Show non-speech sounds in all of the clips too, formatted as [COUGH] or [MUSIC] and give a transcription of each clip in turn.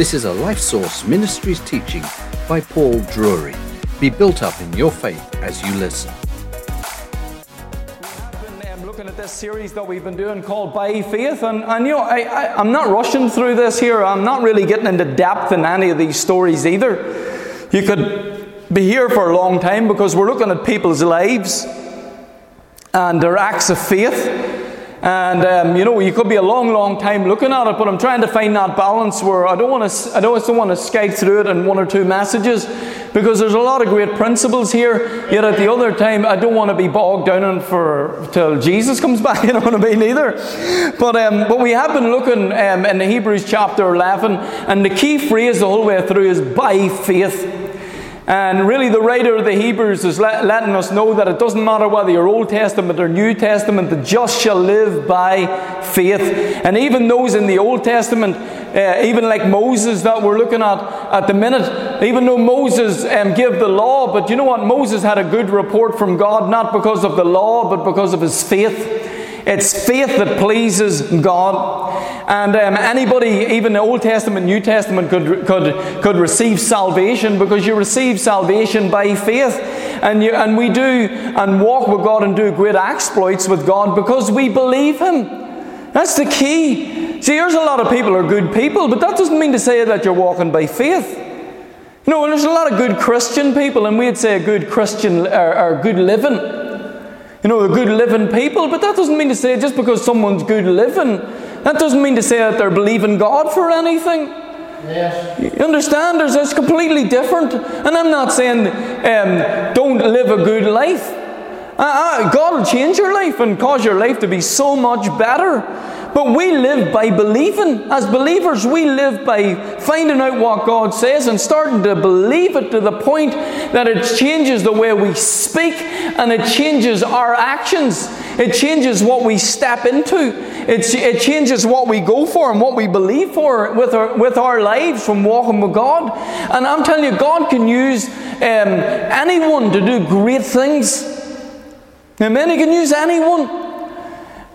This is a Life Source Ministries teaching by Paul Drury. Be built up in your faith as you listen. I've been looking at this series that we've been doing called By Faith, and, and you know, I, I, I'm not rushing through this here. I'm not really getting into depth in any of these stories either. You could be here for a long time because we're looking at people's lives and their acts of faith. And um, you know, you could be a long, long time looking at it, but I'm trying to find that balance where I don't want to, I don't want to skate through it in one or two messages, because there's a lot of great principles here. Yet at the other time, I don't want to be bogged down in for till Jesus comes [LAUGHS] back. You know what I mean? Either. But um, but we have been looking um, in the Hebrews chapter 11, and the key phrase the whole way through is by faith. And really, the writer of the Hebrews is letting us know that it doesn't matter whether you're Old Testament or New Testament, the just shall live by faith. And even those in the Old Testament, uh, even like Moses that we're looking at at the minute, even though Moses um, gave the law, but you know what? Moses had a good report from God, not because of the law, but because of his faith. It's faith that pleases God. And um, anybody, even the Old Testament, New Testament, could, could, could receive salvation because you receive salvation by faith. And, you, and we do and walk with God and do great exploits with God because we believe Him. That's the key. See, there's a lot of people are good people, but that doesn't mean to say that you're walking by faith. You know, there's a lot of good Christian people, and we'd say a good Christian or, or good living. You know, they're good living people, but that doesn't mean to say just because someone's good living, that doesn't mean to say that they're believing God for anything. Yes. You understand? There's, it's completely different. And I'm not saying um, don't live a good life. Uh, uh, God will change your life and cause your life to be so much better. But we live by believing. As believers, we live by finding out what God says and starting to believe it to the point that it changes the way we speak and it changes our actions. It changes what we step into. It, it changes what we go for and what we believe for with our, with our lives from walking with God. And I'm telling you, God can use um, anyone to do great things. Amen. He can use anyone.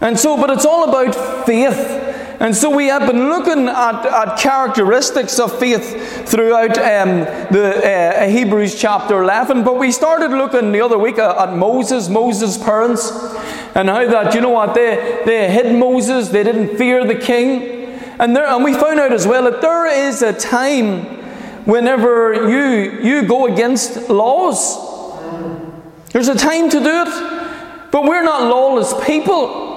And so, but it's all about faith. And so we have been looking at, at characteristics of faith throughout um, the uh, Hebrews chapter 11. But we started looking the other week at, at Moses, Moses' parents, and how that, you know what, they, they hid Moses, they didn't fear the king. And, there, and we found out as well that there is a time whenever you, you go against laws. There's a time to do it. But we're not lawless people.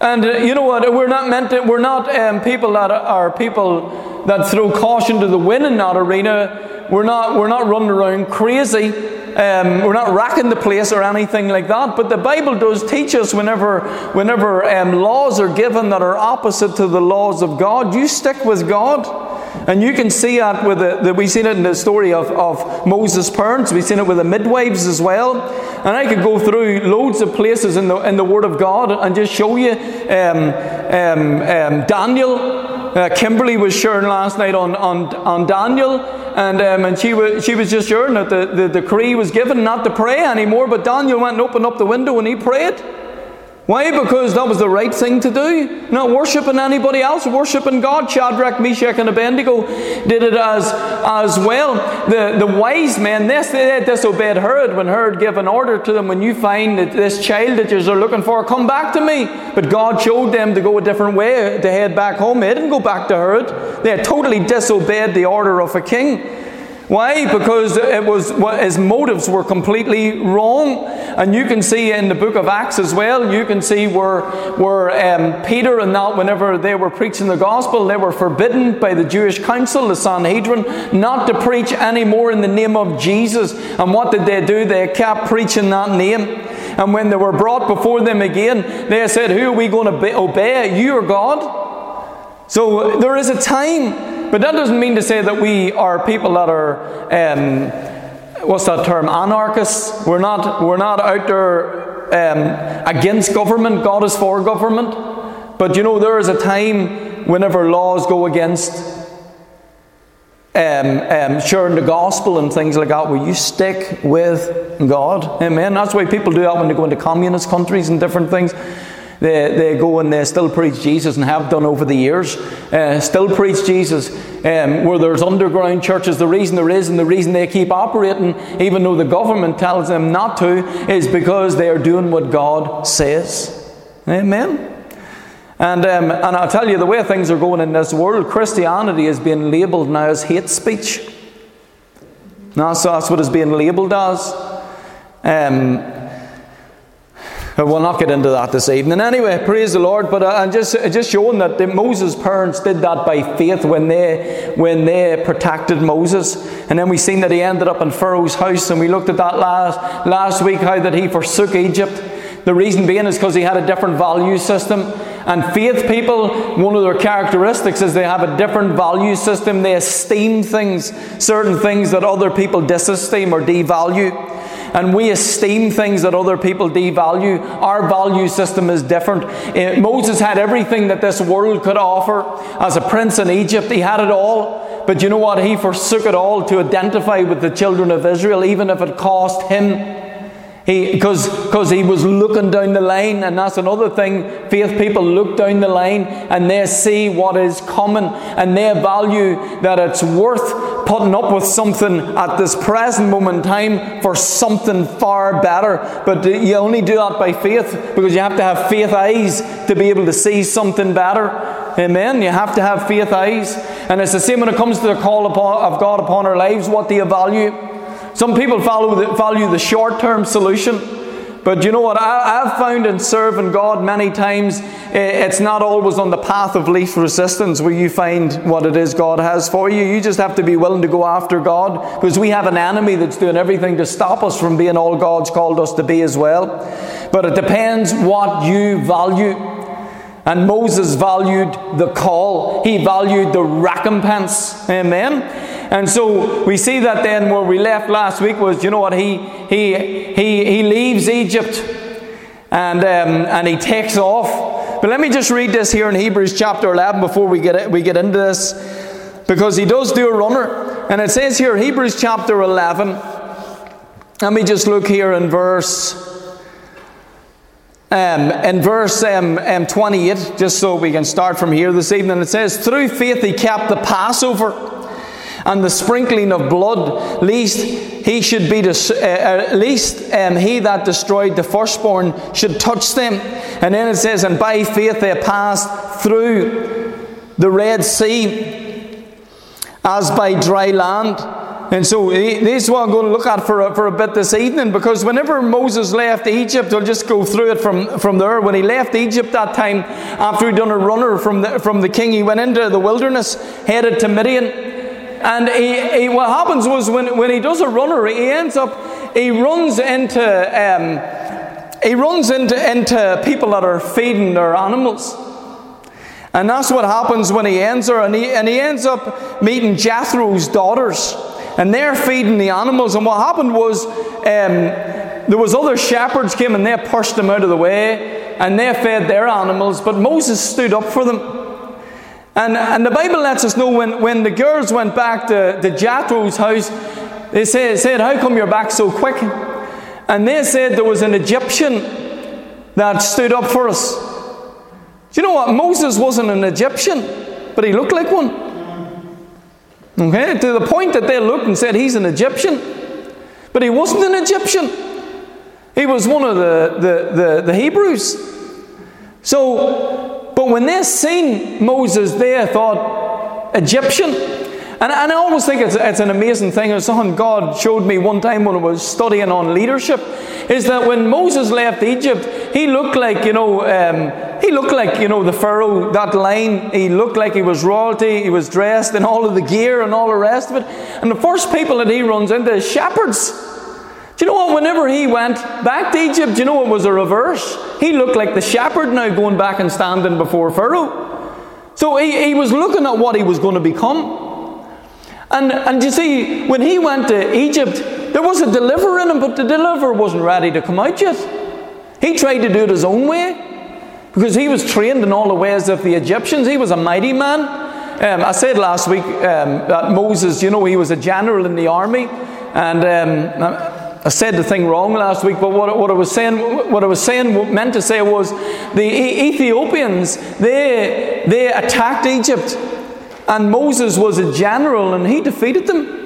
And uh, you know what? We're not meant to, we're not um, people that are people that throw caution to the wind in that arena. We're not, we're not running around crazy. Um, we're not racking the place or anything like that. But the Bible does teach us whenever, whenever um, laws are given that are opposite to the laws of God, you stick with God. And you can see that with the, the, we've seen it in the story of, of Moses' parents, we've seen it with the midwives as well. And I could go through loads of places in the, in the Word of God and just show you um, um, um, Daniel. Uh, Kimberly was sharing last night on, on, on Daniel, and, um, and she, was, she was just sharing that the, the decree was given not to pray anymore, but Daniel went and opened up the window and he prayed. Why? Because that was the right thing to do. Not worshipping anybody else, worshipping God. Shadrach, Meshach, and Abednego did it as, as well. The, the wise men, this, they disobeyed Herod when Herod gave an order to them when you find that this child that you're looking for, come back to me. But God showed them to go a different way to head back home. They didn't go back to Herod. They had totally disobeyed the order of a king. Why? Because it was his motives were completely wrong. And you can see in the book of Acts as well, you can see where, where um, Peter and that, whenever they were preaching the gospel, they were forbidden by the Jewish council, the Sanhedrin, not to preach anymore in the name of Jesus. And what did they do? They kept preaching that name. And when they were brought before them again, they said, Who are we going to obey? You or God? So there is a time but that doesn't mean to say that we are people that are, um, what's that term, anarchists. We're not, we're not out there um, against government. God is for government. But you know, there is a time whenever laws go against um, um, sharing the gospel and things like that, where you stick with God. Amen. That's why people do that when they go into communist countries and different things. They, they go and they still preach Jesus and have done over the years. Uh, still preach Jesus um, where there's underground churches. The reason there is and the reason they keep operating, even though the government tells them not to, is because they are doing what God says. Amen. And, um, and I'll tell you, the way things are going in this world, Christianity is being labelled now as hate speech. That's, that's what it's being labelled as. Um, [LAUGHS] we'll not get into that this evening. Anyway, praise the Lord. But uh, I'm just, just showing that Moses' parents did that by faith when they, when they protected Moses. And then we seen that he ended up in Pharaoh's house, and we looked at that last, last week, how that he forsook Egypt. The reason being is because he had a different value system. And faith people, one of their characteristics is they have a different value system. They esteem things, certain things that other people disesteem or devalue. And we esteem things that other people devalue. Our value system is different. Uh, Moses had everything that this world could offer. As a prince in Egypt, he had it all. But you know what? He forsook it all to identify with the children of Israel, even if it cost him because because he was looking down the line, and that's another thing. Faith people look down the line and they see what is coming, and they value that it's worth putting up with something at this present moment in time for something far better. But you only do that by faith because you have to have faith eyes to be able to see something better. Amen. You have to have faith eyes, and it's the same when it comes to the call of God upon our lives. What do you value? Some people follow the, value the short term solution. But you know what? I, have found in serving God many times, eh, it's not always on the path of least resistance where you find what it is God has for you. You just have to be willing to go after God because we have an enemy that's doing everything to stop us from being all God's called us to be as well. But it depends what you value. And Moses valued the call, he valued the recompense. Amen. And so we see that then where we left last week was, you know what, he, he, he, he leaves Egypt and, um, and he takes off. But let me just read this here in Hebrews chapter 11 before we get, we get into this. Because he does do a runner. And it says here, Hebrews chapter 11. Let me just look here in verse. Um, in verse um, um, 28, just so we can start from here this evening, it says, Through faith he kept the Passover and the sprinkling of blood, lest he should be, dis- uh, uh, least um, he that destroyed the firstborn should touch them. And then it says, and by faith they passed through the Red Sea as by dry land. And so this is what I'm going to look at for a, for a bit this evening because whenever Moses left Egypt, I'll just go through it from, from there. When he left Egypt that time, after he'd done a runner from the, from the king, he went into the wilderness, headed to Midian. And he, he, what happens was when, when he does a runner, he ends up, he runs into, um, he runs into, into people that are feeding their animals. And that's what happens when he ends there. And he, and he ends up meeting Jethro's daughters. And they're feeding the animals. And what happened was um, there was other shepherds came and they pushed them out of the way. And they fed their animals. But Moses stood up for them. And, and the Bible lets us know when, when the girls went back to, to Jethro's house, they said, said, How come you're back so quick? And they said there was an Egyptian that stood up for us. Do you know what? Moses wasn't an Egyptian, but he looked like one. Okay? To the point that they looked and said he's an Egyptian. But he wasn't an Egyptian. He was one of the, the, the, the Hebrews. So but when they seen Moses, they thought Egyptian. And, and I always think it's, it's an amazing thing. It's something God showed me one time when I was studying on leadership. Is that when Moses left Egypt, he looked like, you know, um, he looked like, you know, the Pharaoh, that line. He looked like he was royalty. He was dressed in all of the gear and all the rest of it. And the first people that he runs into is shepherds. Do you know what? Whenever he went back to Egypt, do you know it was a reverse? He looked like the shepherd now going back and standing before Pharaoh. So he, he was looking at what he was going to become. And, and you see, when he went to Egypt, there was a deliverer in him, but the deliverer wasn't ready to come out yet. He tried to do it his own way because he was trained in all the ways of the Egyptians. He was a mighty man. Um, I said last week um, that Moses, you know, he was a general in the army. And um, I said the thing wrong last week, but what, what I was saying, what I was saying, meant to say was, the Ethiopians they they attacked Egypt, and Moses was a general, and he defeated them.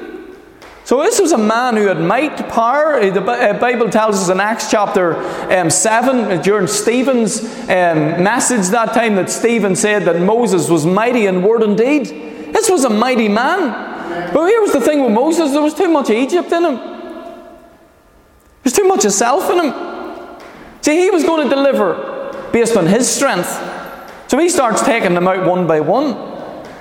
So this was a man who had might, power. The uh, Bible tells us in Acts chapter um, 7, uh, during Stephen's um, message that time, that Stephen said that Moses was mighty in word and deed. This was a mighty man. But here was the thing with Moses, there was too much Egypt in him. There's too much of self in him. See, he was going to deliver based on his strength. So he starts taking them out one by one.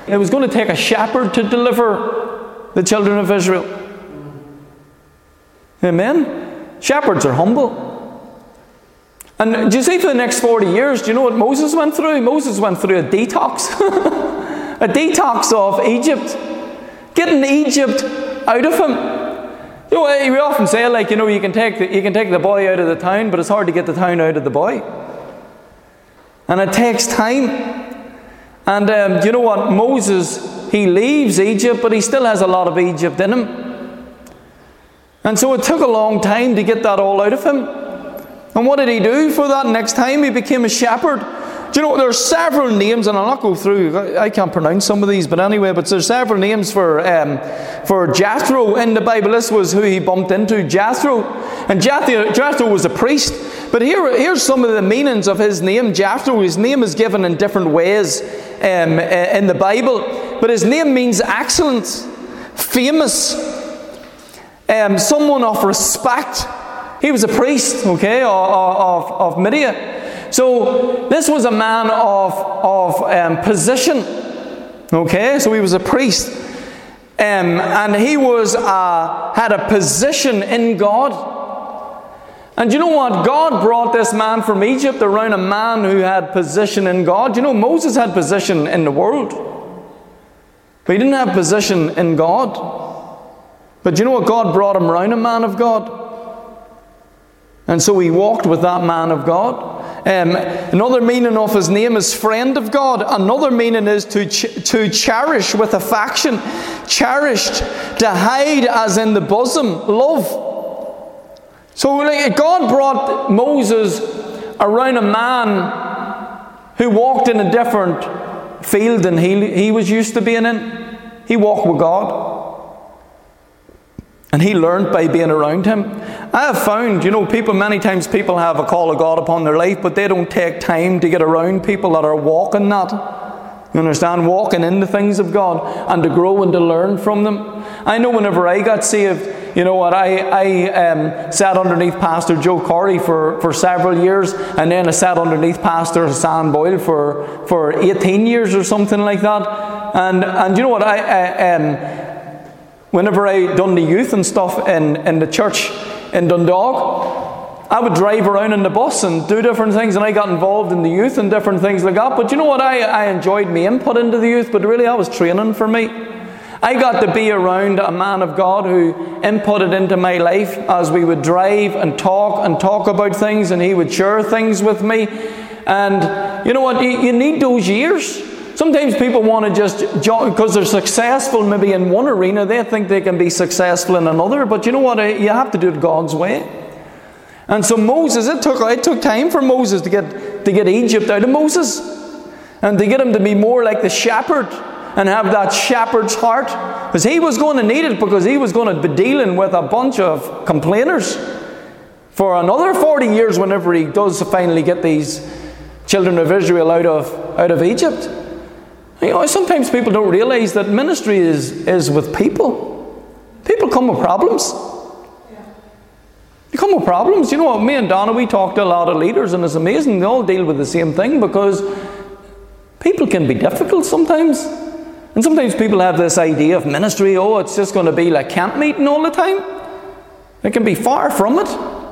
It was going to take a shepherd to deliver the children of Israel. Amen? Shepherds are humble. And do you see for the next 40 years, do you know what Moses went through? Moses went through a detox. [LAUGHS] a detox of Egypt. Getting Egypt out of him. You know, we often say, like, you know, you can, take the, you can take the boy out of the town, but it's hard to get the town out of the boy. And it takes time. And um, you know what? Moses, he leaves Egypt, but he still has a lot of Egypt in him. And so it took a long time to get that all out of him. And what did he do for that next time? He became a shepherd. Do you know, there are several names, and I'll not go through, I can't pronounce some of these, but anyway, but there's several names for, um, for Jethro in the Bible. This was who he bumped into, Jethro. And Jethro, Jethro was a priest. But here, here's some of the meanings of his name, Jethro. His name is given in different ways um, in the Bible. But his name means excellence, famous, um, someone of respect. He was a priest, okay, of, of, of Midian. So this was a man of, of um, position, okay, so he was a priest. Um, and he was uh, had a position in God. And you know what? God brought this man from Egypt around a man who had position in God. You know, Moses had position in the world, but he didn't have position in God. But you know what? God brought him around a man of God. And so he walked with that man of God. Um, another meaning of his name is friend of God. Another meaning is to, ch- to cherish with affection. Cherished, to hide as in the bosom, love. So like, God brought Moses around a man who walked in a different field than he, he was used to being in. He walked with God. And he learned by being around him. I have found, you know, people, many times people have a call of God upon their life, but they don't take time to get around people that are walking that. You understand? Walking in the things of God and to grow and to learn from them. I know whenever I got saved, you know what, I, I um, sat underneath Pastor Joe Corey for, for several years, and then I sat underneath Pastor Hassan Boyle for, for 18 years or something like that. And, and you know what, I, I um, Whenever I done the youth and stuff in, in the church in Dundalk, I would drive around in the bus and do different things, and I got involved in the youth and different things like that. But you know what? I, I enjoyed my input into the youth, but really, I was training for me. I got to be around a man of God who inputted into my life as we would drive and talk and talk about things, and he would share things with me. And you know what? You, you need those years. Sometimes people want to just, because they're successful maybe in one arena, they think they can be successful in another. But you know what? Eh, you have to do it God's way. And so Moses, it took, it took time for Moses to get, to get Egypt out of Moses. And to get him to be more like the shepherd and have that shepherd's heart. Because he was going to need it because he was going to be dealing with a bunch of complainers for another 40 years whenever he does finally get these children of Israel out of, out of Egypt. You know, sometimes people don't realize that ministry is, is with people. People come with problems. They come with problems. You know what? Me and Donna, we talk to a lot of leaders, and it's amazing. They all deal with the same thing because people can be difficult sometimes. And sometimes people have this idea of ministry oh, it's just going to be like camp meeting all the time. It can be far from it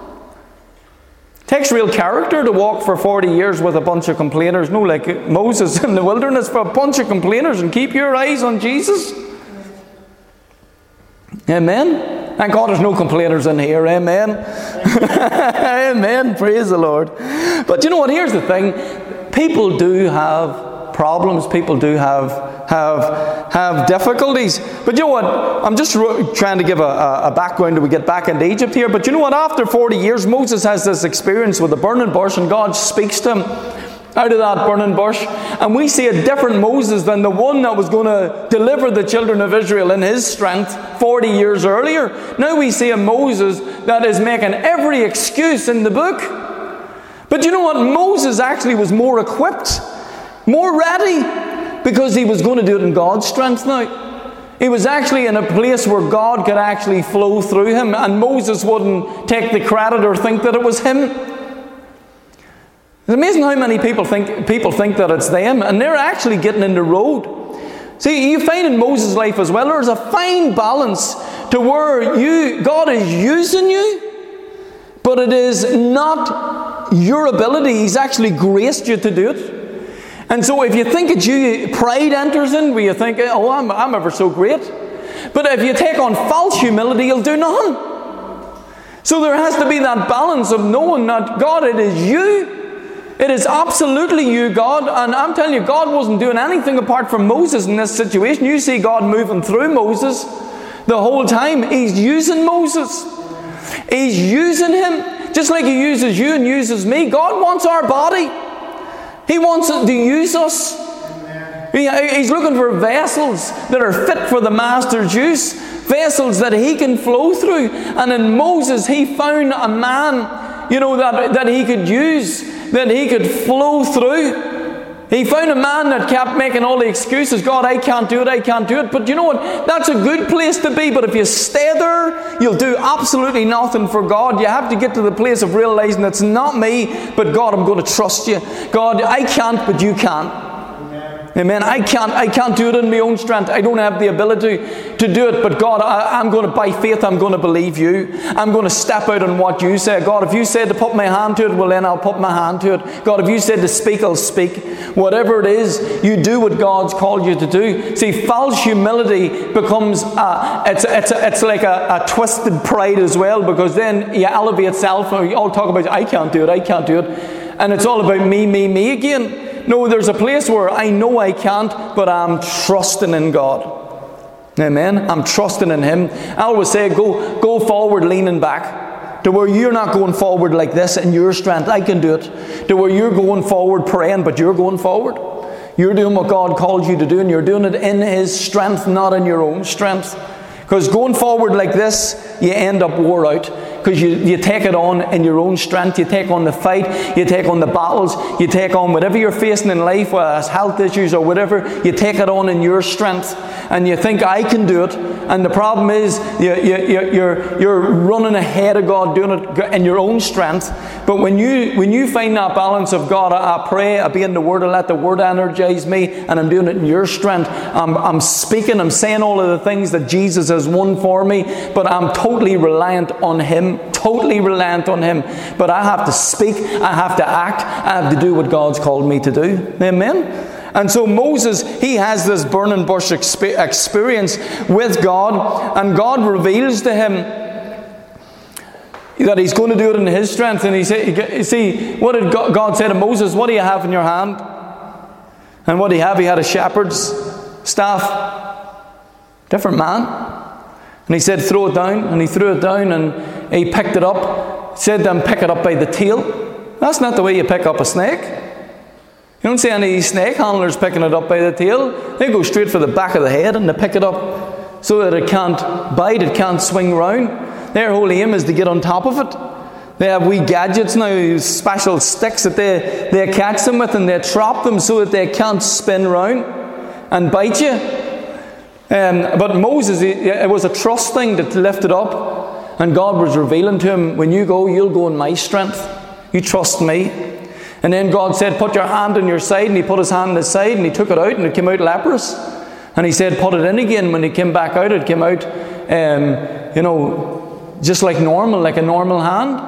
takes real character to walk for 40 years with a bunch of complainers. No, like Moses in the wilderness for a bunch of complainers and keep your eyes on Jesus. Amen. Thank God there's no complainers in here. Amen. [LAUGHS] Amen. Praise the Lord. But you know what? Here's the thing people do have problems. People do have have have difficulties. But you know what? I'm just trying to give a, a background till we get back into Egypt here. But you know what? After 40 years, Moses has this experience with the burning bush, and God speaks to him out of that burning bush. And we see a different Moses than the one that was going to deliver the children of Israel in his strength 40 years earlier. Now we see a Moses that is making every excuse in the book. But you know what? Moses actually was more equipped, more ready, because he was going to do it in God's strength now. He was actually in a place where God could actually flow through him, and Moses wouldn't take the credit or think that it was him. It's amazing how many people think, people think that it's them, and they're actually getting in the road. See, you find in Moses' life as well, there's a fine balance to where you, God is using you, but it is not your ability. He's actually graced you to do it. And so if you think it's you, pride enters in where you think, oh, I'm, I'm ever so great. But if you take on false humility, you'll do nothing. So there has to be that balance of knowing that God, it is you it is absolutely you, God. And I'm telling you, God wasn't doing anything apart from Moses in this situation. You see God moving through Moses the whole time. He's using Moses, He's using him just like He uses you and uses me. God wants our body, He wants to use us. He's looking for vessels that are fit for the Master's use, vessels that He can flow through. And in Moses, He found a man, you know, that, that He could use that he could flow through. He found a man that kept making all the excuses God, I can't do it, I can't do it. But you know what? That's a good place to be. But if you stay there, you'll do absolutely nothing for God. You have to get to the place of realizing it's not me, but God, I'm going to trust you. God, I can't, but you can. Amen. I can't, I can't do it in my own strength. I don't have the ability to do it. But God, I, am going to, by faith, I'm going to believe you. I'm going to step out on what you say. God, if you said to put my hand to it, well, then I'll put my hand to it. God, if you said to speak, I'll speak. Whatever it is, you do what God's called you to do. See, false humility becomes, a, it's, it's, it's like a, a twisted pride as well, because then you elevate self. You all talk about, I can't do it, I can't do it. And it's all about me, me, me again. No, there's a place where I know I can't, but I'm trusting in God. Amen. I'm trusting in Him. I always say, go, go forward leaning back. To where you're not going forward like this in your strength, I can do it. To where you're going forward praying, but you're going forward. You're doing what God called you to do, and you're doing it in His strength, not in your own strength. Because going forward like this, you end up wore out because you, you take it on in your own strength. You take on the fight, you take on the battles, you take on whatever you're facing in life, whether it's health issues or whatever, you take it on in your strength. And you think, I can do it. And the problem is, you, you, you're, you're running ahead of God, doing it in your own strength. But when you, when you find that balance of God, I, I pray, I be in the Word, I let the Word energize me, and I'm doing it in your strength. I'm, I'm speaking, I'm saying all of the things that Jesus has won for me, but I'm totally reliant on Him totally reliant on Him. But I have to speak, I have to act, I have to do what God's called me to do. Amen? And so Moses, he has this burning bush experience with God, and God reveals to him that he's going to do it in his strength. And he said, you see, what did God say to Moses? What do you have in your hand? And what do you have? He had a shepherd's staff. Different man. And he said, Throw it down. And he threw it down and he picked it up. Said, Then pick it up by the tail. That's not the way you pick up a snake. You don't see any snake handlers picking it up by the tail. They go straight for the back of the head and they pick it up so that it can't bite, it can't swing round. Their whole aim is to get on top of it. They have wee gadgets now, special sticks that they, they catch them with and they trap them so that they can't spin round and bite you. Um, but Moses, it was a trust thing that lifted up, and God was revealing to him, When you go, you'll go in my strength. You trust me. And then God said, Put your hand on your side, and he put his hand on his side, and he took it out, and it came out leprous. And he said, Put it in again. When he came back out, it came out, um, you know, just like normal, like a normal hand.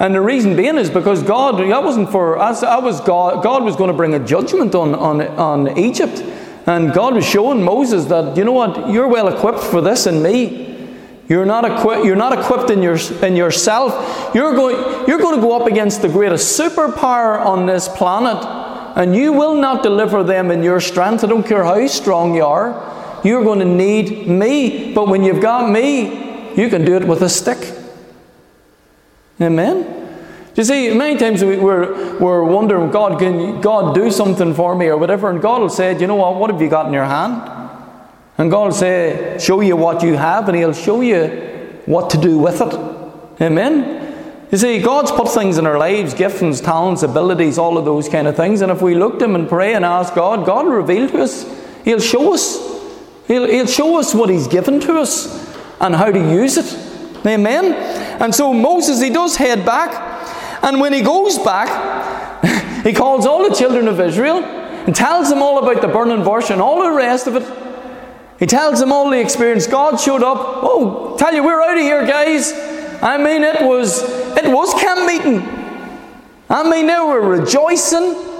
And the reason being is because God, that wasn't for us, that was God, God was going to bring a judgment on, on, on Egypt. And God was showing Moses that, you know what, you're well equipped for this in me. You're not, equi- you're not equipped in, your, in yourself. You're going, you're going to go up against the greatest superpower on this planet. and you will not deliver them in your strength. I don't care how strong you are. You're going to need me. But when you've got me, you can do it with a stick. Amen? You see, many times we, are we're wondering, God, can God do something for me or whatever? And God will say, you know what? What have you got in your hand? And God will say, show you what you have, and He'll show you what to do with it. Amen? You see, God's put things in our lives gifts, talents, abilities, all of those kind of things. And if we look to Him and pray and ask God, God will reveal to us. He'll show us. He'll, he'll show us what He's given to us and how to use it. Amen? And so Moses, he does head back. And when he goes back, [LAUGHS] he calls all the children of Israel and tells them all about the burning bush and all the rest of it. He tells them all the experience. God showed up. Oh, tell you, we're out of here, guys. I mean, it was it was camp meeting. I mean, they were rejoicing.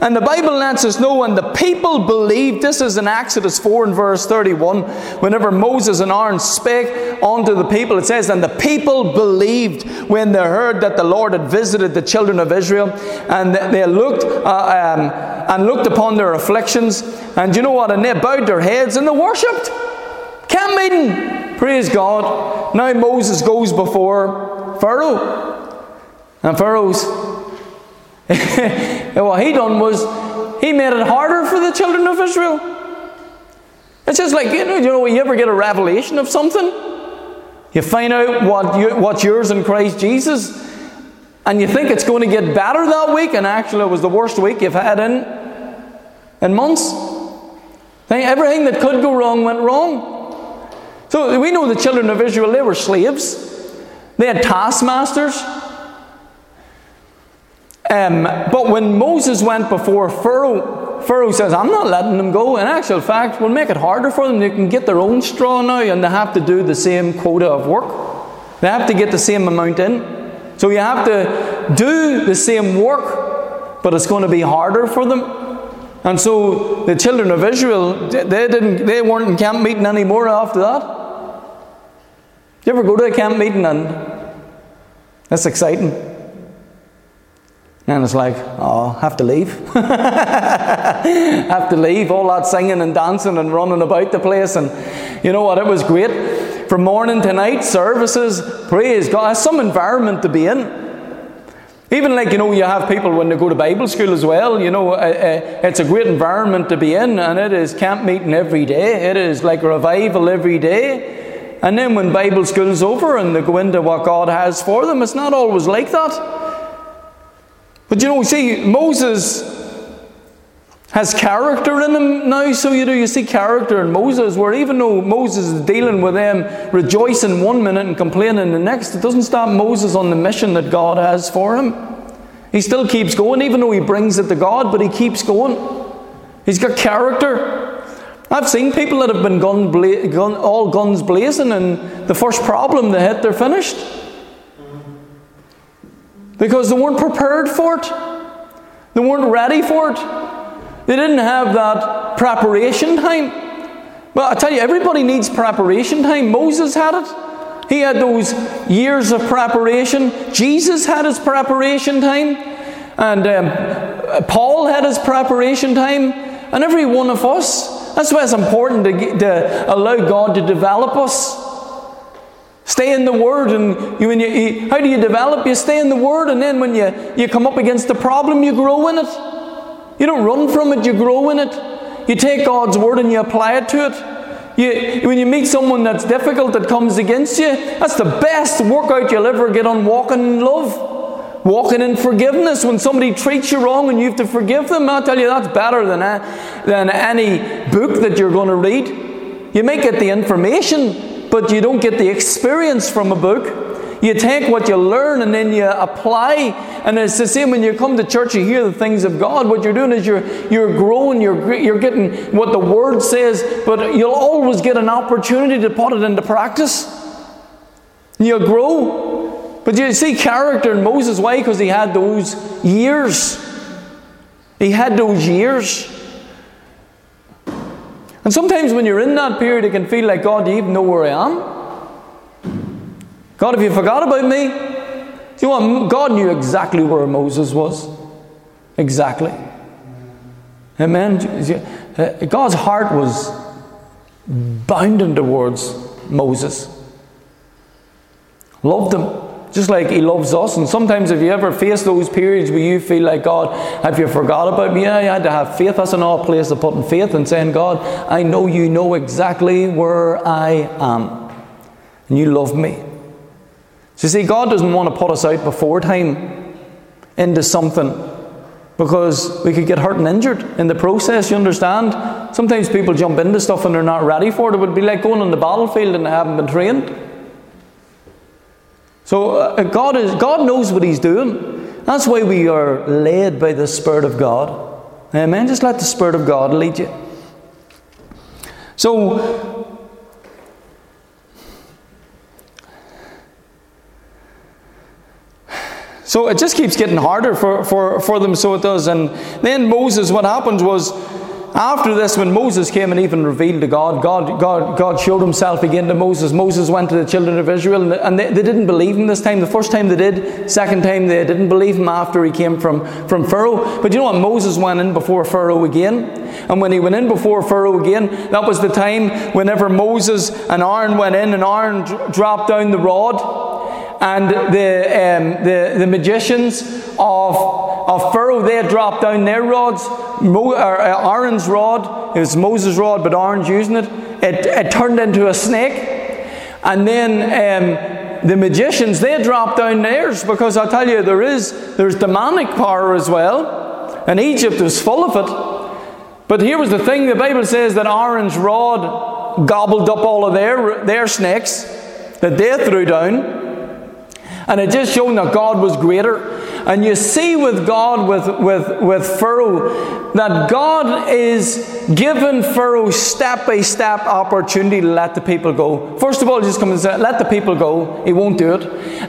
And the Bible lets us know when the people believed, this is in Exodus 4 and verse 31, whenever Moses and Aaron spake unto the people, it says, And the people believed when they heard that the Lord had visited the children of Israel, and they looked uh, um, and looked upon their afflictions, and you know what? And they bowed their heads and they worshipped. Camp meeting. Praise God. Now Moses goes before Pharaoh. And Pharaoh's and what he done was he made it harder for the children of Israel. It's just like, you know, you know, when you ever get a revelation of something, you find out what you, what's yours in Christ Jesus, and you think it's going to get better that week, and actually it was the worst week you've had in, in months. Everything that could go wrong went wrong. So we know the children of Israel, they were slaves. They had taskmasters. Um, but when Moses went before Pharaoh, Pharaoh says, I'm not letting them go. In actual fact, we'll make it harder for them. They can get their own straw now and they have to do the same quota of work. They have to get the same amount in. So you have to do the same work, but it's going to be harder for them. And so the children of Israel, they, didn't, they weren't in camp meeting anymore after that. You ever go to a camp meeting and that's exciting? And it's like, oh, have to leave. [LAUGHS] have to leave. All that singing and dancing and running about the place. And you know what? It was great. From morning to night, services, praise God. some environment to be in. Even like, you know, you have people when they go to Bible school as well, you know, uh, uh, it's a great environment to be in, and it is camp meeting every day. It is like revival every day. And then when Bible school's over and they go into what God has for them, it's not always like that. But you know, see, Moses has character in him now, so you do. You see character in Moses, where even though Moses is dealing with them rejoicing one minute and complaining the next, it doesn't stop Moses on the mission that God has for him. He still keeps going, even though he brings it to God, but he keeps going. He's got character. I've seen people that have been gun bla- gun, all guns blazing, and the first problem they hit, they're finished because they weren't prepared for it. They weren't ready for it. They didn't have that preparation time. Well, I tell you, everybody needs preparation time. Moses had it. He had those years of preparation. Jesus had his preparation time. And um, Paul had his preparation time. And every one of us. That's why it's important to, to allow God to develop us. Stay in the Word, and you, when you, you, how do you develop? You stay in the Word, and then when you, you come up against the problem, you grow in it. You don't run from it, you grow in it. You take God's Word and you apply it to it. You, when you meet someone that's difficult that comes against you, that's the best workout you'll ever get on walking in love. Walking in forgiveness. When somebody treats you wrong and you have to forgive them, I'll tell you that's better than, than any book that you're going to read. You may get the information, but you don't get the experience from a book. You take what you learn and then you apply. And it's the same when you come to church, you hear the things of God. What you're doing is you're, you're growing, you're, you're getting what the Word says, but you'll always get an opportunity to put it into practice. You'll grow. But you see character in Moses' Why? because he had those years. He had those years. And sometimes when you're in that period, it can feel like, God, do you even know where I am? God, have you forgot about me? Do you know what? God knew exactly where Moses was. Exactly. Amen. Uh, God's heart was bounding towards Moses. Loved him. Just like he loves us. And sometimes if you ever face those periods where you feel like, God, have you forgot about me? Yeah, you had to have faith. That's an odd place of putting faith and saying, God, I know you know exactly where I am. And you love me. So you see, God doesn't want to put us out before time into something because we could get hurt and injured in the process, you understand? Sometimes people jump into stuff and they're not ready for it. It would be like going on the battlefield and they haven't been trained. So uh, God, is, God knows what He's doing. That's why we are led by the Spirit of God. Amen. Just let the Spirit of God lead you. So, So it just keeps getting harder for, for, for them, so it does. And then Moses, what happened was, after this, when Moses came and even revealed to God, God, God, God showed himself again to Moses. Moses went to the children of Israel, and they, they didn't believe him this time. The first time they did, second time they didn't believe him after he came from, from Pharaoh. But you know what? Moses went in before Pharaoh again. And when he went in before Pharaoh again, that was the time whenever Moses and Aaron went in, and Aaron dropped down the rod and the, um, the, the magicians of, of Pharaoh, they had dropped down their rods. Mo, uh, Aaron's rod, it was Moses' rod, but Aaron's using it. It, it turned into a snake. And then um, the magicians, they dropped down theirs because I tell you, there is there's demonic power as well. And Egypt was full of it. But here was the thing the Bible says that Aaron's rod gobbled up all of their, their snakes that they threw down. And it just showed that God was greater. And you see with God, with, with, with Pharaoh, that God is giving Pharaoh step by step opportunity to let the people go. First of all, he just come and say, let the people go. He won't do it.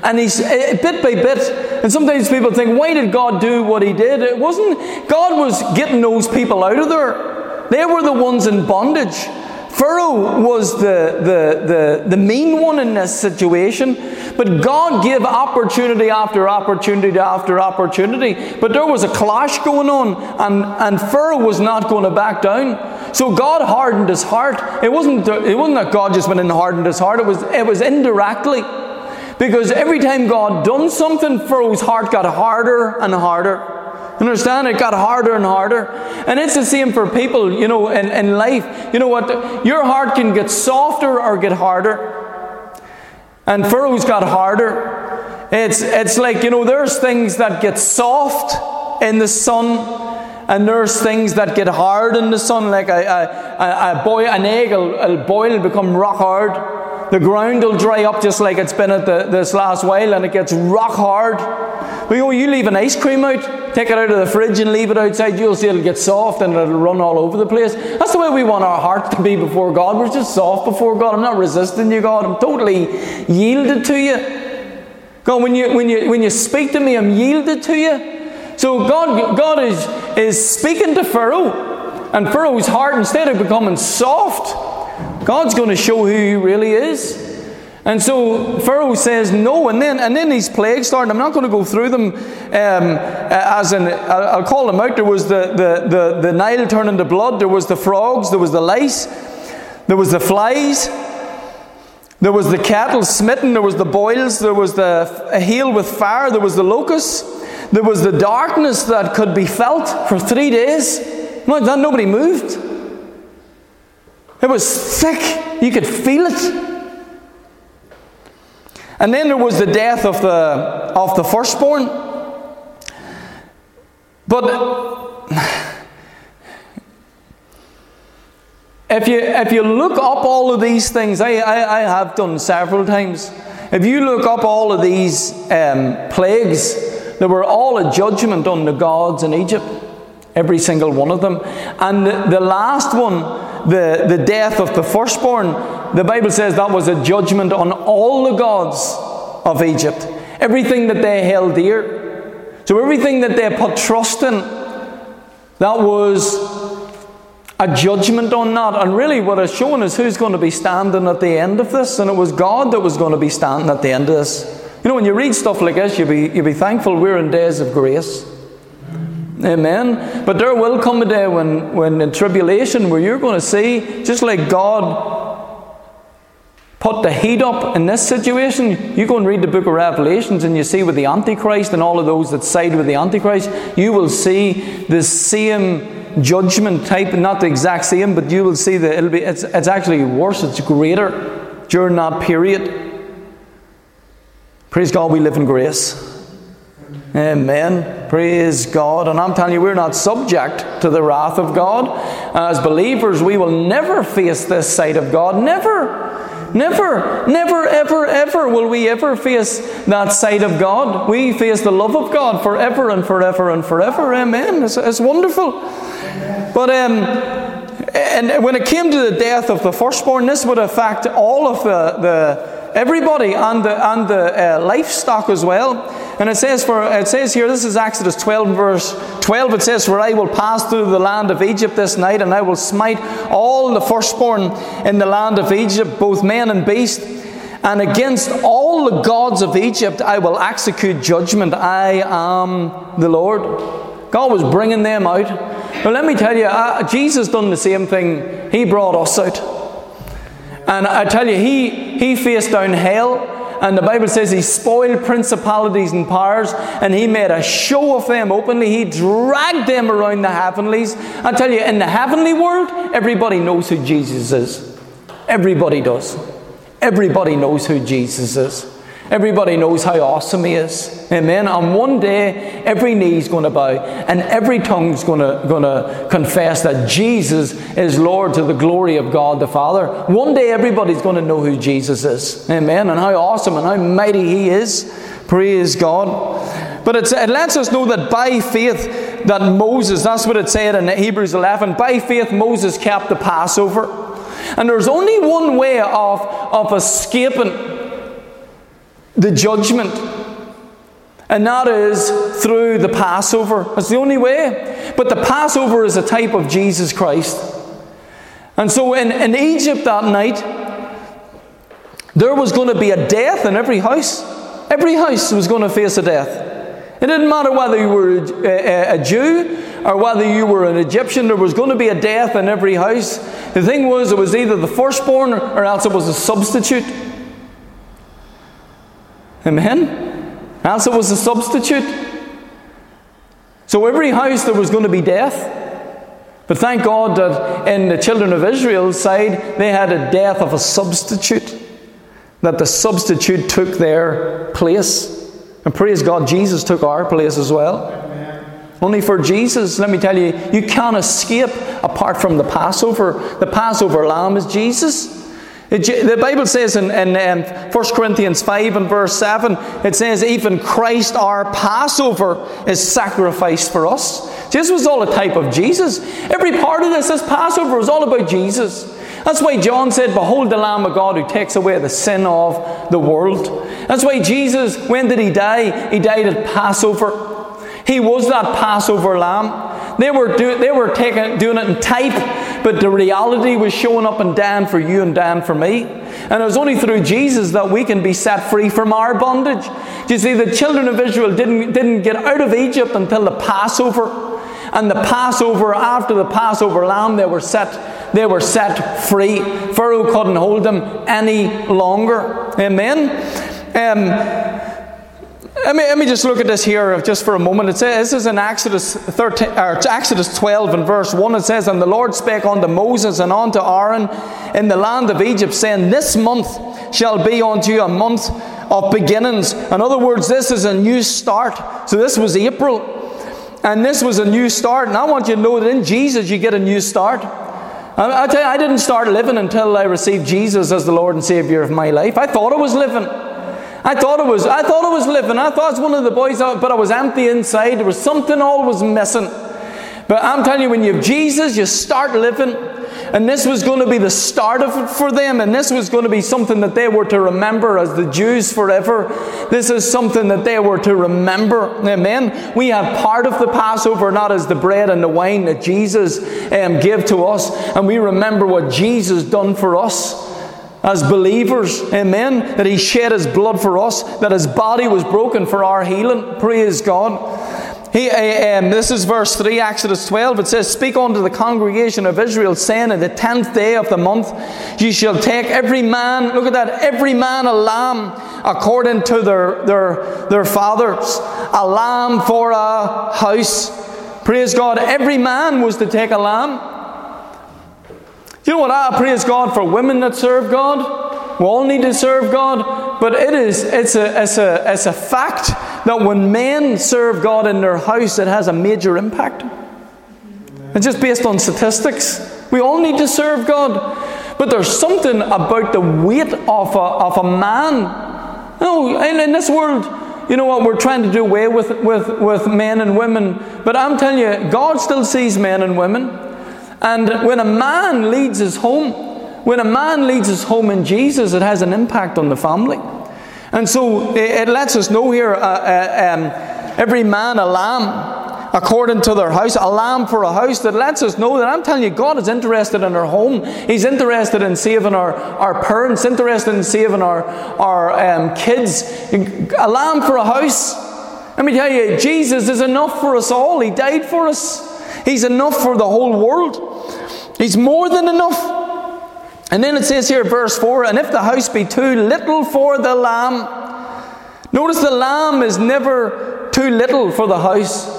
And he's eh, bit by bit. And sometimes people think, why did God do what he did? It wasn't, God was getting those people out of there. They were the ones in bondage. Pharaoh was the, the, the, the mean one in this situation. But God gave opportunity after opportunity after opportunity. But there was a clash going on, and, and Pharaoh was not going to back down. So God hardened his heart. It wasn't, it wasn't that God just went and hardened his heart, it was, it was indirectly. Because every time God done something, Pharaoh's heart got harder and harder. Understand? It got harder and harder. And it's the same for people, you know, in, in life. You know what? Your heart can get softer or get harder. And Pharaoh's got harder. It's, it's like, you know, there's things that get soft in the sun, and there's things that get hard in the sun, like a, a, a, boy, an egg will, will boil and become rock hard. The ground will dry up just like it's been at the, this last while, and it gets rock hard. But you know, you leave an ice cream out, take it out of the fridge and leave it outside, you'll see it'll get soft and it'll run all over the place. That's the way we want our heart to be before God. We're just soft before God. I'm not resisting you, God. I'm totally yielded to you. God, when you, when you, when you speak to me, I'm yielded to you. So God, God is, is speaking to Pharaoh, and Pharaoh's heart, instead of becoming soft, God's going to show who he really is. And so Pharaoh says no, and then and then these plagues start. I'm not going to go through them um, as an I'll call them out. There was the, the, the, the Nile turning to blood. There was the frogs. There was the lice. There was the flies. There was the cattle smitten. There was the boils. There was the hail with fire. There was the locusts. There was the darkness that could be felt for three days. Like that, nobody moved. It was thick. You could feel it. And then there was the death of the, of the firstborn. But if you, if you look up all of these things, I, I, I have done several times. If you look up all of these um, plagues, they were all a judgment on the gods in Egypt. Every single one of them. And the, the last one, the, the death of the firstborn, the Bible says that was a judgment on all the gods of Egypt. Everything that they held dear. So everything that they put trust in, that was a judgment on that. And really, what it's showing is who's going to be standing at the end of this. And it was God that was going to be standing at the end of this. You know, when you read stuff like this, you'll be, you'll be thankful we're in days of grace. Amen. But there will come a day when, when in tribulation, where you're going to see, just like God put the heat up in this situation, you go and read the book of Revelations and you see with the Antichrist and all of those that side with the Antichrist, you will see the same judgment type, not the exact same, but you will see that it'll be, it's, it's actually worse, it's greater during that period. Praise God, we live in grace. Amen. Praise God. And I'm telling you, we're not subject to the wrath of God. As believers, we will never face this side of God. Never. Never, never, ever, ever will we ever face that side of God. We face the love of God forever and forever and forever. Amen. It's, it's wonderful. But um, and when it came to the death of the firstborn, this would affect all of the, the everybody and the and the uh, livestock as well. And it says, for, it says here, this is Exodus 12, verse 12. It says, For I will pass through the land of Egypt this night, and I will smite all the firstborn in the land of Egypt, both man and beast. And against all the gods of Egypt I will execute judgment. I am the Lord. God was bringing them out. But let me tell you, uh, Jesus done the same thing. He brought us out. And I tell you, he, he faced down hell and the Bible says he spoiled principalities and powers, and he made a show of them openly. He dragged them around the heavenlies. I tell you, in the heavenly world, everybody knows who Jesus is. Everybody does. Everybody knows who Jesus is. Everybody knows how awesome He is. Amen. And one day, every knee is going to bow and every tongue's going to, going to confess that Jesus is Lord to the glory of God the Father. One day, everybody's going to know who Jesus is. Amen. And how awesome and how mighty He is. Praise God. But it lets us know that by faith, that Moses, that's what it said in Hebrews 11, by faith, Moses kept the Passover. And there's only one way of, of escaping the judgment. And that is through the Passover. That's the only way. But the Passover is a type of Jesus Christ. And so in, in Egypt that night, there was going to be a death in every house. Every house was going to face a death. It didn't matter whether you were a, a, a Jew or whether you were an Egyptian, there was going to be a death in every house. The thing was, it was either the firstborn or else it was a substitute. Amen? It was a substitute. So every house there was going to be death. But thank God that in the children of Israel's side, they had a death of a substitute. That the substitute took their place. And praise God, Jesus took our place as well. Amen. Only for Jesus, let me tell you, you can't escape apart from the Passover. The Passover lamb is Jesus. The Bible says in, in um, 1 Corinthians 5 and verse 7, it says, Even Christ our Passover is sacrificed for us. This was all a type of Jesus. Every part of this, this Passover was all about Jesus. That's why John said, Behold the Lamb of God who takes away the sin of the world. That's why Jesus, when did he die? He died at Passover. He was that Passover lamb. They were, do, they were taking, doing it in type but the reality was showing up and down for you and down for me. And it was only through Jesus that we can be set free from our bondage. Do you see, the children of Israel didn't, didn't get out of Egypt until the Passover. And the Passover, after the Passover lamb, they were set, they were set free. Pharaoh couldn't hold them any longer. Amen. Um, let me, let me just look at this here just for a moment. It says, this is in Exodus, 13, uh, or Exodus 12 and verse 1. It says, And the Lord spake unto Moses and unto Aaron in the land of Egypt, saying, This month shall be unto you a month of beginnings. In other words, this is a new start. So this was April. And this was a new start. And I want you to know that in Jesus you get a new start. I, I tell you, I didn't start living until I received Jesus as the Lord and Savior of my life. I thought I was living. I thought it was, I thought it was living. I thought it was one of the boys, but I was empty inside. There was something always missing. But I'm telling you, when you have Jesus, you start living. And this was going to be the start of it for them. And this was going to be something that they were to remember as the Jews forever. This is something that they were to remember. Amen. We have part of the Passover not as the bread and the wine that Jesus um, gave to us. And we remember what Jesus done for us as believers, amen, that He shed His blood for us, that His body was broken for our healing. Praise God. he, uh, um, this is verse 3, Exodus 12. It says, Speak unto the congregation of Israel, saying, In the tenth day of the month ye shall take every man, look at that, every man a lamb according to their, their, their fathers, a lamb for a house. Praise God. Every man was to take a lamb. You know what? I praise God for women that serve God. We all need to serve God. But it is, it's a, it's a, it's a fact that when men serve God in their house, it has a major impact. It's just based on statistics. We all need to serve God. But there's something about the weight of a, of a man. No, in, in this world, you know what, we're trying to do away with, with, with men and women. But I'm telling you, God still sees men and women. And when a man leads his home, when a man leads his home in Jesus, it has an impact on the family. And so it, lets us know here uh, uh, um, every man a lamb according to their house, a lamb for a house that lets us know that I'm telling you, God is interested in our home. He's interested in saving our, our parents, interested in saving our, our um, kids. A lamb for a house. Let me tell you, Jesus is enough for us all. He died for us, He's enough for the whole world. He's more than enough. And then it says here, verse 4 And if the house be too little for the lamb, notice the lamb is never too little for the house.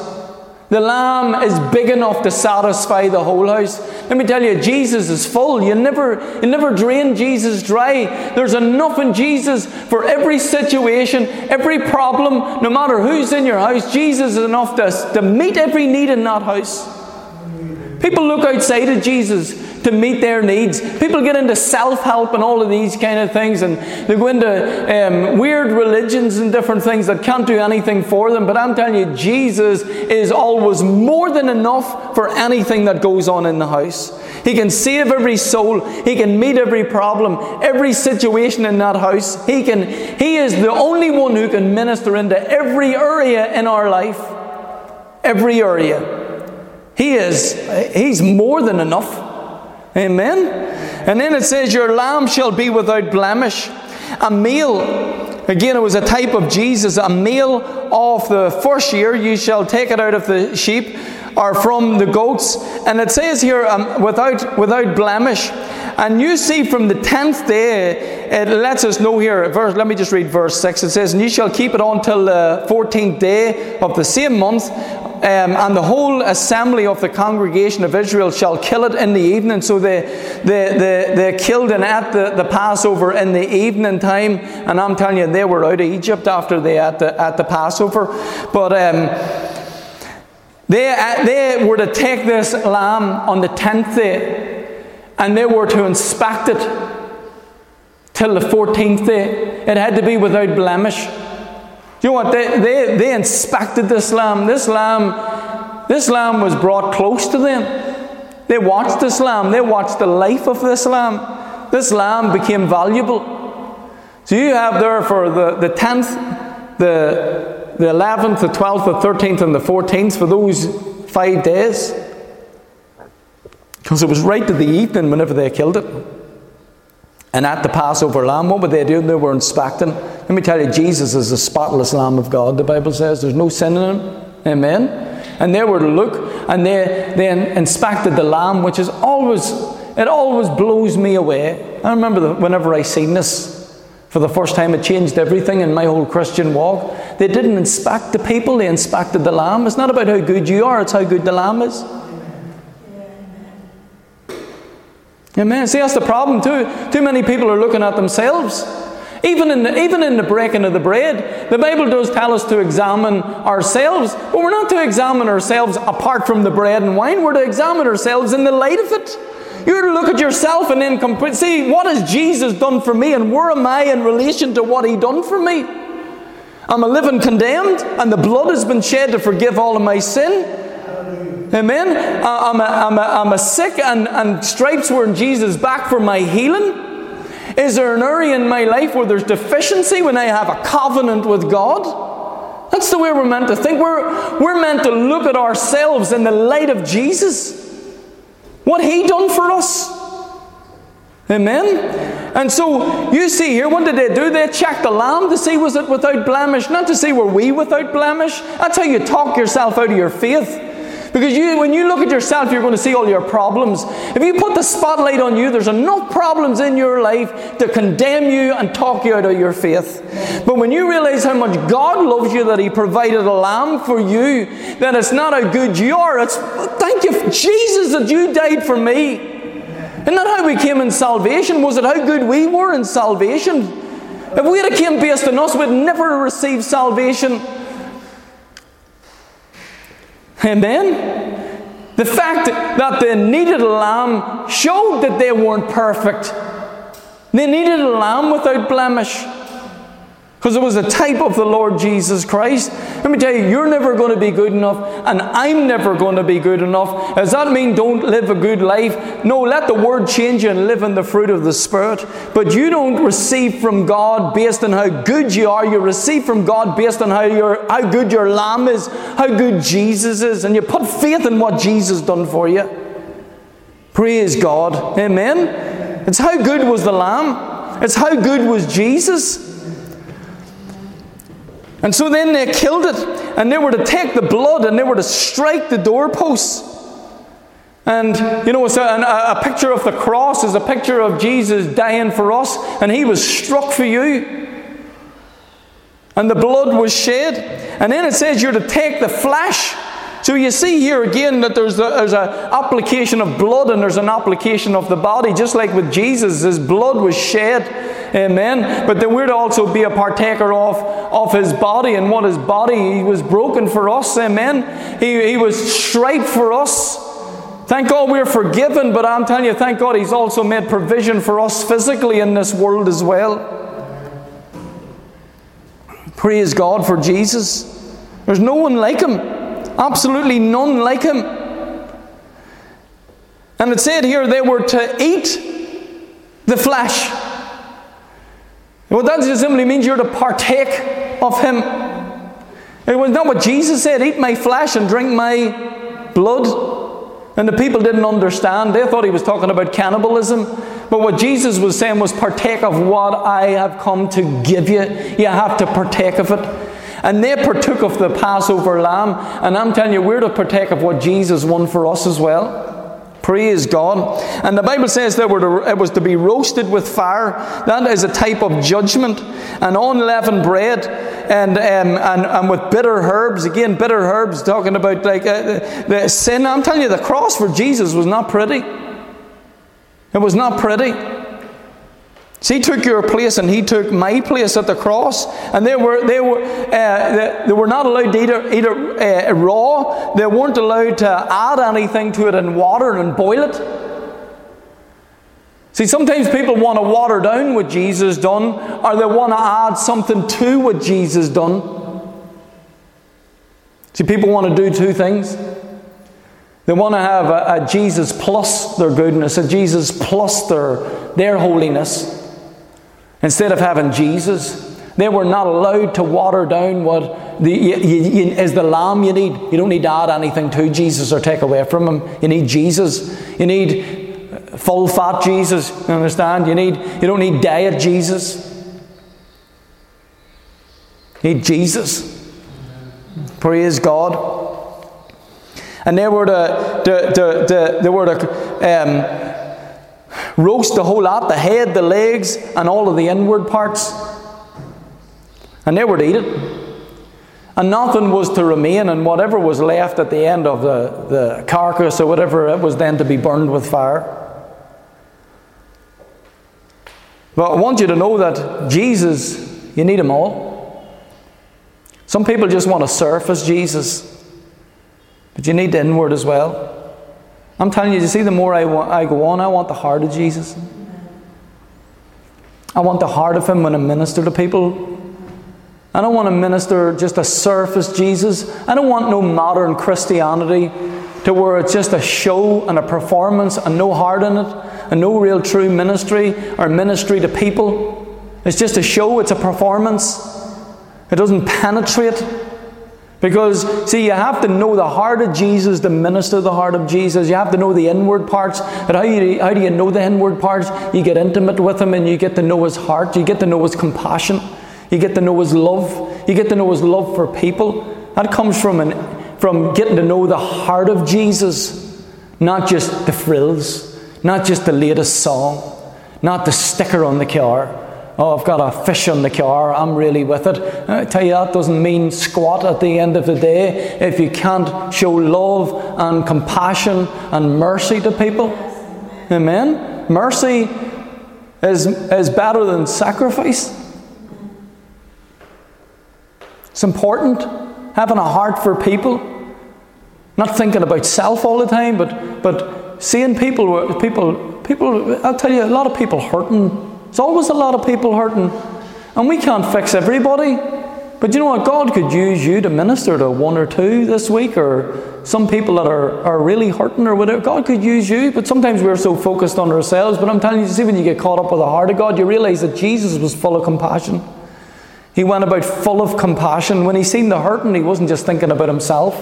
The lamb is big enough to satisfy the whole house. Let me tell you, Jesus is full. You never, you never drain Jesus dry. There's enough in Jesus for every situation, every problem, no matter who's in your house. Jesus is enough to, to meet every need in that house. People look outside of Jesus to meet their needs. People get into self help and all of these kind of things, and they go into um, weird religions and different things that can't do anything for them. But I'm telling you, Jesus is always more than enough for anything that goes on in the house. He can save every soul. He can meet every problem, every situation in that house. He can. He is the only one who can minister into every area in our life. Every area. He is. He's more than enough. Amen? And then it says, Your lamb shall be without blemish. A meal, again, it was a type of Jesus, a meal of the first year, you shall take it out of the sheep or from the goats. And it says here, um, without, without blemish. And you see from the tenth day, it lets us know here, verse, let me just read verse 6. It says, And you shall keep it on till the fourteenth day of the same month um, and the whole assembly of the congregation of Israel shall kill it in the evening. So they, they, they, they killed and ate the, the Passover in the evening time. And I'm telling you, they were out of Egypt after they ate the, at the Passover. But um, they, uh, they were to take this lamb on the 10th day and they were to inspect it till the 14th day. It had to be without blemish. You know what? They, they, they inspected this lamb. This lamb, this lamb was brought close to them. They watched this lamb. They watched the life of this lamb. This lamb became valuable. So you have there for the, the 10th, the, the 11th, the 12th, the 13th, and the 14th for those five days. Because it was right to the evening whenever they killed it. And at the Passover lamb, what were they doing? They were inspecting. Let me tell you, Jesus is the spotless Lamb of God, the Bible says. There's no sin in him. Amen. And they were to look and they, they inspected the lamb, which is always, it always blows me away. I remember the, whenever I seen this for the first time, it changed everything in my whole Christian walk. They didn't inspect the people, they inspected the lamb. It's not about how good you are, it's how good the lamb is. Amen. See, that's the problem too. Too many people are looking at themselves. Even in, the, even in the breaking of the bread, the Bible does tell us to examine ourselves, but we're not to examine ourselves apart from the bread and wine. We're to examine ourselves in the light of it. You're to look at yourself and then comp- see what has Jesus done for me and where am I in relation to what He done for me. I'm a living condemned, and the blood has been shed to forgive all of my sin. Amen. I'm a, I'm a, I'm a sick, and, and stripes were in Jesus' back for my healing. Is there an area in my life where there's deficiency when I have a covenant with God? That's the way we're meant to think. We're, we're meant to look at ourselves in the light of Jesus. What He done for us. Amen? And so you see here, what did they do? They checked the lamb to see was it without blemish, not to see were we without blemish. That's how you talk yourself out of your faith. Because you, when you look at yourself, you're going to see all your problems. If you put the spotlight on you, there's enough problems in your life to condemn you and talk you out of your faith. But when you realize how much God loves you, that He provided a lamb for you, then it's not how good you are. It's thank you, Jesus, that you died for me. Isn't that how we came in salvation? Was it how good we were in salvation? If we had came based on us, we'd never receive salvation. Amen? The fact that they needed a lamb showed that they weren't perfect. They needed a lamb without blemish. Because it was a type of the Lord Jesus Christ. Let me tell you, you're never going to be good enough, and I'm never going to be good enough. Does that mean don't live a good life? No, let the Word change you and live in the fruit of the Spirit. But you don't receive from God based on how good you are. You receive from God based on how, your, how good your lamb is, how good Jesus is, and you put faith in what Jesus done for you. Praise God. Amen. It's how good was the lamb. It's how good was Jesus. And so then they killed it, and they were to take the blood and they were to strike the doorposts. And you know, a, a, picture of the cross is a picture of Jesus dying for us, and he was struck for you. And the blood was shed. And then it says you're to take the flesh so you see here again that there's an there's a application of blood and there's an application of the body, just like with Jesus, his blood was shed, amen. But then we're to also be a partaker of, of his body and what his body, he was broken for us, amen. He, he was striped for us. Thank God we're forgiven, but I'm telling you, thank God he's also made provision for us physically in this world as well. Praise God for Jesus. There's no one like him. Absolutely none like him. And it said here they were to eat the flesh. Well, that simply means you're to partake of him. It was not what Jesus said eat my flesh and drink my blood. And the people didn't understand. They thought he was talking about cannibalism. But what Jesus was saying was partake of what I have come to give you. You have to partake of it. And they partook of the Passover lamb. And I'm telling you, we're to partake of what Jesus won for us as well. Praise God. And the Bible says that it was to be roasted with fire. That is a type of judgment. And unleavened bread and, um, and, and with bitter herbs. Again, bitter herbs, talking about like uh, the sin. I'm telling you, the cross for Jesus was not pretty. It was not pretty. So he took your place and he took my place at the cross. And they were, they were, uh, they, they, were not allowed to eat it, eat it uh, raw. They weren't allowed to add anything to it in water and boil it. See, sometimes people want to water down what Jesus done, or they want to add something to what Jesus done. See, people want to do two things. They want to have a, a Jesus plus their goodness, a Jesus plus their, their holiness. Instead of having Jesus, they were not allowed to water down what the, you, you, is the lamb you need. You don't need to add anything to Jesus or take away from him. You need Jesus. You need full fat Jesus. You understand? You need you don't need diet Jesus. You need Jesus. Praise God. And they were to, to, to, to they were to um, roast the whole lot the head, the legs, and all of the inward parts. And they were to eat it. And nothing was to remain, and whatever was left at the end of the, the carcass or whatever, it was then to be burned with fire. But I want you to know that Jesus, you need him all. Some people just want to surface Jesus, but you need the inward as well. I'm telling you, you see, the more I, I go on, I want the heart of Jesus. I want the heart of Him when I minister to people. I don't want to minister just a surface Jesus. I don't want no modern Christianity to where it's just a show and a performance and no heart in it and no real true ministry or ministry to people. It's just a show, it's a performance. It doesn't penetrate. Because, see, you have to know the heart of Jesus to minister the heart of Jesus. You have to know the inward parts. But how, you, how do you know the inward parts? You get intimate with Him and you get to know His heart. You get to know His compassion. You get to know His love. You get to know His love for people. That comes from, an, from getting to know the heart of Jesus, not just the frills, not just the latest song, not the sticker on the car. Oh, I've got a fish on the car, I'm really with it. I tell you, that doesn't mean squat at the end of the day if you can't show love and compassion and mercy to people. Amen? Mercy is, is better than sacrifice. It's important having a heart for people, not thinking about self all the time, but, but seeing people, people, people, I'll tell you, a lot of people hurting there's always a lot of people hurting. And we can't fix everybody. But you know what? God could use you to minister to one or two this week, or some people that are, are really hurting, or whatever. God could use you, but sometimes we're so focused on ourselves. But I'm telling you, see, when you get caught up with the heart of God, you realize that Jesus was full of compassion. He went about full of compassion. When he seen the hurting, he wasn't just thinking about himself,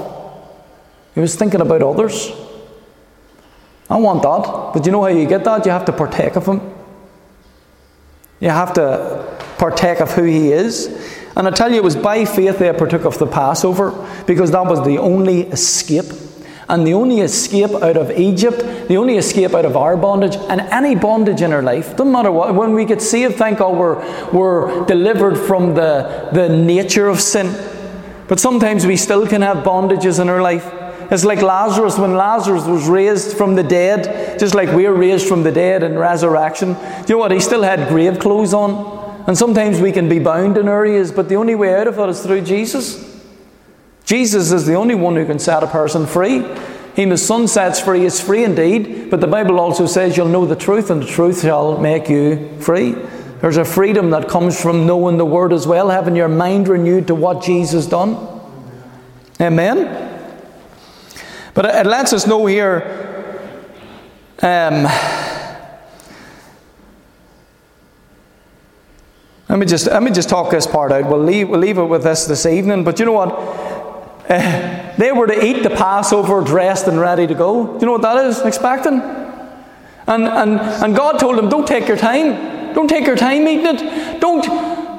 he was thinking about others. I want that. But you know how you get that? You have to partake of him. You have to partake of who He is. And I tell you, it was by faith they partook of the Passover because that was the only escape. And the only escape out of Egypt, the only escape out of our bondage, and any bondage in our life, doesn't matter what, when we get saved, thank God we're, we're delivered from the, the nature of sin. But sometimes we still can have bondages in our life. It's like Lazarus, when Lazarus was raised from the dead, just like we're raised from the dead in resurrection. Do you know what? He still had grave clothes on. And sometimes we can be bound in areas, but the only way out of it is through Jesus. Jesus is the only one who can set a person free. He the Son sets free is free indeed, but the Bible also says you'll know the truth, and the truth shall make you free. There's a freedom that comes from knowing the Word as well, having your mind renewed to what Jesus done. Amen. But it lets us know here um, let me just let me just talk this part out. We'll leave we'll leave it with this this evening. But you know what? Uh, they were to eat the Passover dressed and ready to go. Do you know what that is? Expecting. And and and God told them, don't take your time. Don't take your time eating it. Don't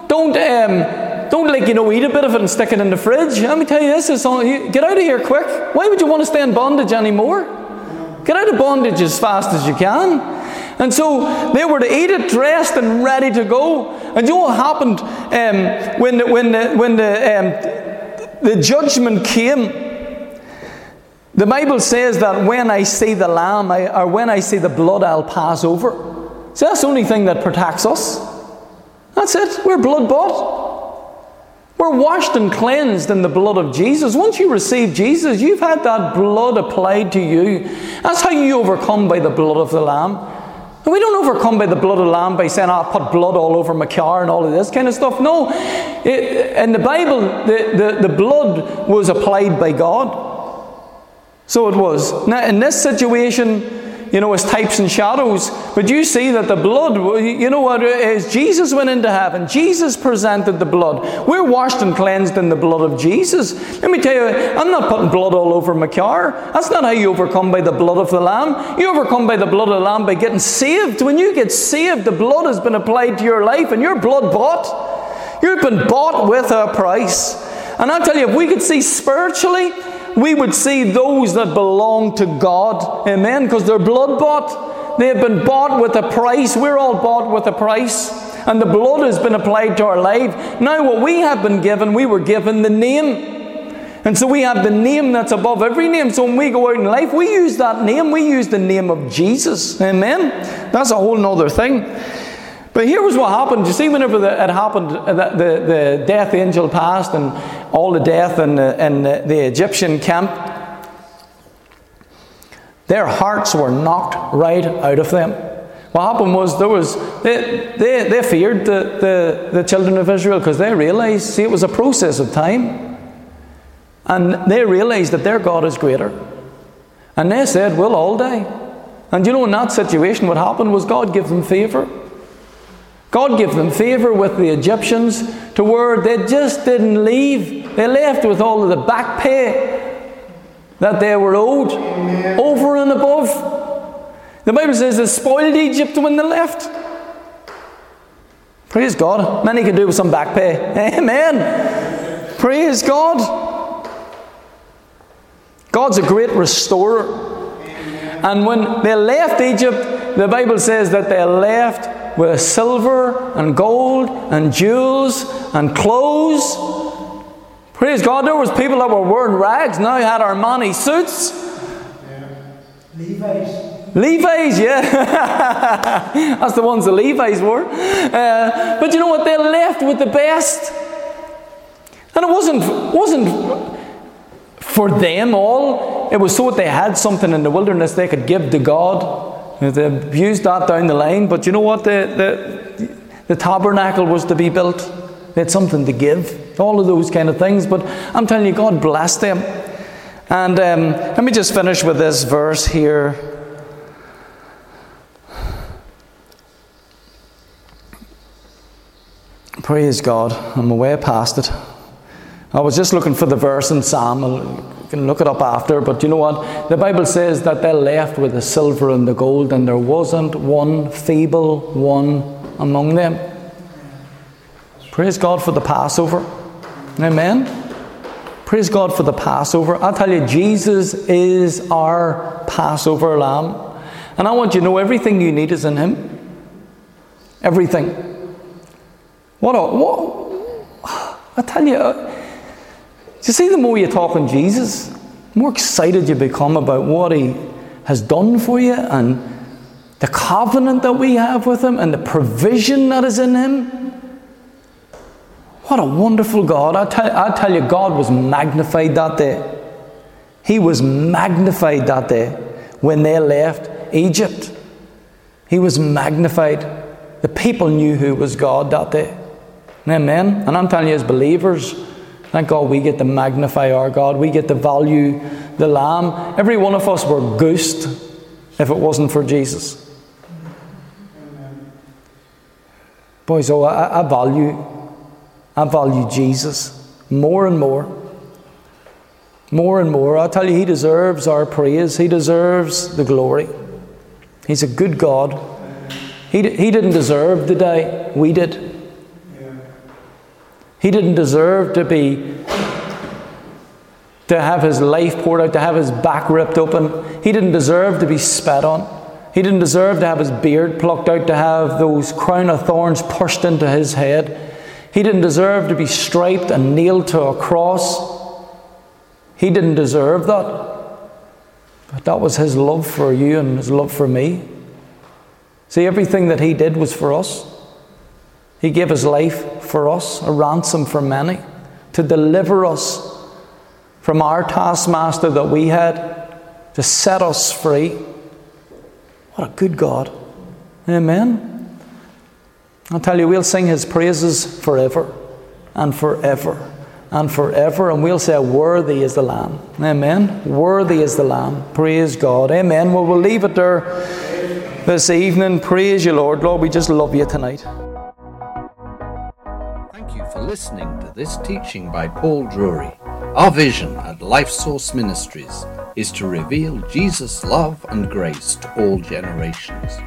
don't um, don't like, you know, eat a bit of it and stick it in the fridge. Let me tell you this, is all, you, get out of here quick. Why would you want to stay in bondage anymore? Get out of bondage as fast as you can. And so they were to eat it dressed and ready to go. And you know what happened um, when the, when the, when the, um, the judgment came? The Bible says that when I see the lamb, I, or when I see the blood, I'll pass over. So that's the only thing that protects us. That's it. We're blood bought. We're washed and cleansed in the blood of Jesus. Once you receive Jesus, you've had that blood applied to you. That's how you overcome by the blood of the Lamb. And we don't overcome by the blood of the Lamb by saying, oh, I put blood all over my car and all of this kind of stuff. No. It, in the Bible, the, the, the blood was applied by God. So it was. Now, in this situation, you know, as types and shadows. But you see that the blood, you know what, uh, is Jesus went into heaven. Jesus presented the blood. We're washed and cleansed in the blood of Jesus. Let me tell you, I'm not putting blood all over my car. That's not how you overcome by the blood of the Lamb. You overcome by the blood of the Lamb by getting saved. When you get saved, the blood has been applied to your life and you're blood bought. You've been bought with a price. And I tell you, if we could see spiritually, we would see those that belong to God. Amen. Because they're blood bought. They have been bought with a price. We're all bought with a price. And the blood has been applied to our life. Now, what we have been given, we were given the name. And so we have the name that's above every name. So when we go out in life, we use that name. We use the name of Jesus. Amen. That's a whole nother thing. But here was what happened. You see, whenever the, it happened, uh, the, the, the, death angel passed and all the death in the, in the, Egyptian camp, their hearts were knocked right out of them. What happened was there was they, they, they feared the, the, the children of Israel because they realized, see, it was a process of time. And they realized that their God is greater. And they said, We'll all die. And you know, in that situation, what happened was God gave them favor. God gave them favor with the Egyptians to where they just didn't leave. They left with all of the back pay that they were owed over and above. The Bible says they spoiled Egypt when they left. Praise God. Many can do with some back pay. [LAUGHS] Amen. Praise God. God's a great restorer. And when they left Egypt, the Bible says that they left with silver and gold and jewels and clothes. Praise God, there was people that were wearing rags, now had Armani suits. Levi's. Levi's, yeah. [LAUGHS] That's the ones the Levi's wore. Uh, but you know what? They left with the best. And it wasn't, wasn't for them all. It was so that they had something in the wilderness they could give to God. They abused that down the line. But you know what? The, the, the tabernacle was to be built. They had something to give. All of those kind of things. But I'm telling you, God bless them. And um, let me just finish with this verse here. Praise God. I'm away past it. I was just looking for the verse in Psalm. Can look it up after. But you know what? The Bible says that they left with the silver and the gold, and there wasn't one feeble one among them. Praise God for the Passover. Amen. Praise God for the Passover. I'll tell you, Jesus is our Passover lamb. And I want you to know everything you need is in Him. Everything. What a, what, I tell you, you see, the more you talk on Jesus, the more excited you become about what He has done for you and the covenant that we have with Him and the provision that is in Him. What a wonderful God. I tell, I tell you, God was magnified that day. He was magnified that day when they left Egypt. He was magnified. The people knew who was God that day. Amen. And I'm telling you, as believers, thank God we get to magnify our God. We get to value the Lamb. Every one of us were goosed if it wasn't for Jesus. Boys, oh, I, I value, I value Jesus more and more. More and more. I tell you, He deserves our praise. He deserves the glory. He's a good God. He, he didn't deserve the day, we did. He didn't deserve to be to have his life poured out, to have his back ripped open. He didn't deserve to be spat on. He didn't deserve to have his beard plucked out, to have those crown of thorns pushed into his head. He didn't deserve to be striped and nailed to a cross. He didn't deserve that. But that was his love for you and his love for me. See, everything that he did was for us. He gave his life for us, a ransom for many, to deliver us from our taskmaster that we had, to set us free. What a good God. Amen. I'll tell you, we'll sing his praises forever and forever and forever, and we'll say, Worthy is the Lamb. Amen. Worthy is the Lamb. Praise God. Amen. Well, we'll leave it there this evening. Praise you, Lord. Lord, we just love you tonight. Listening to this teaching by Paul Drury. Our vision at Life Source Ministries is to reveal Jesus' love and grace to all generations.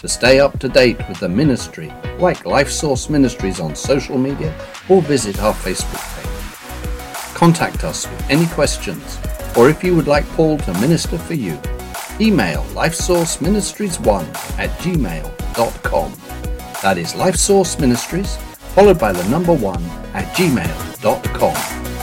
To stay up to date with the ministry, like Life Source Ministries on social media or visit our Facebook page. Contact us with any questions, or if you would like Paul to minister for you, email lifesourceministries1 at gmail.com. That is Life Source Ministries, followed by the number one at gmail.com.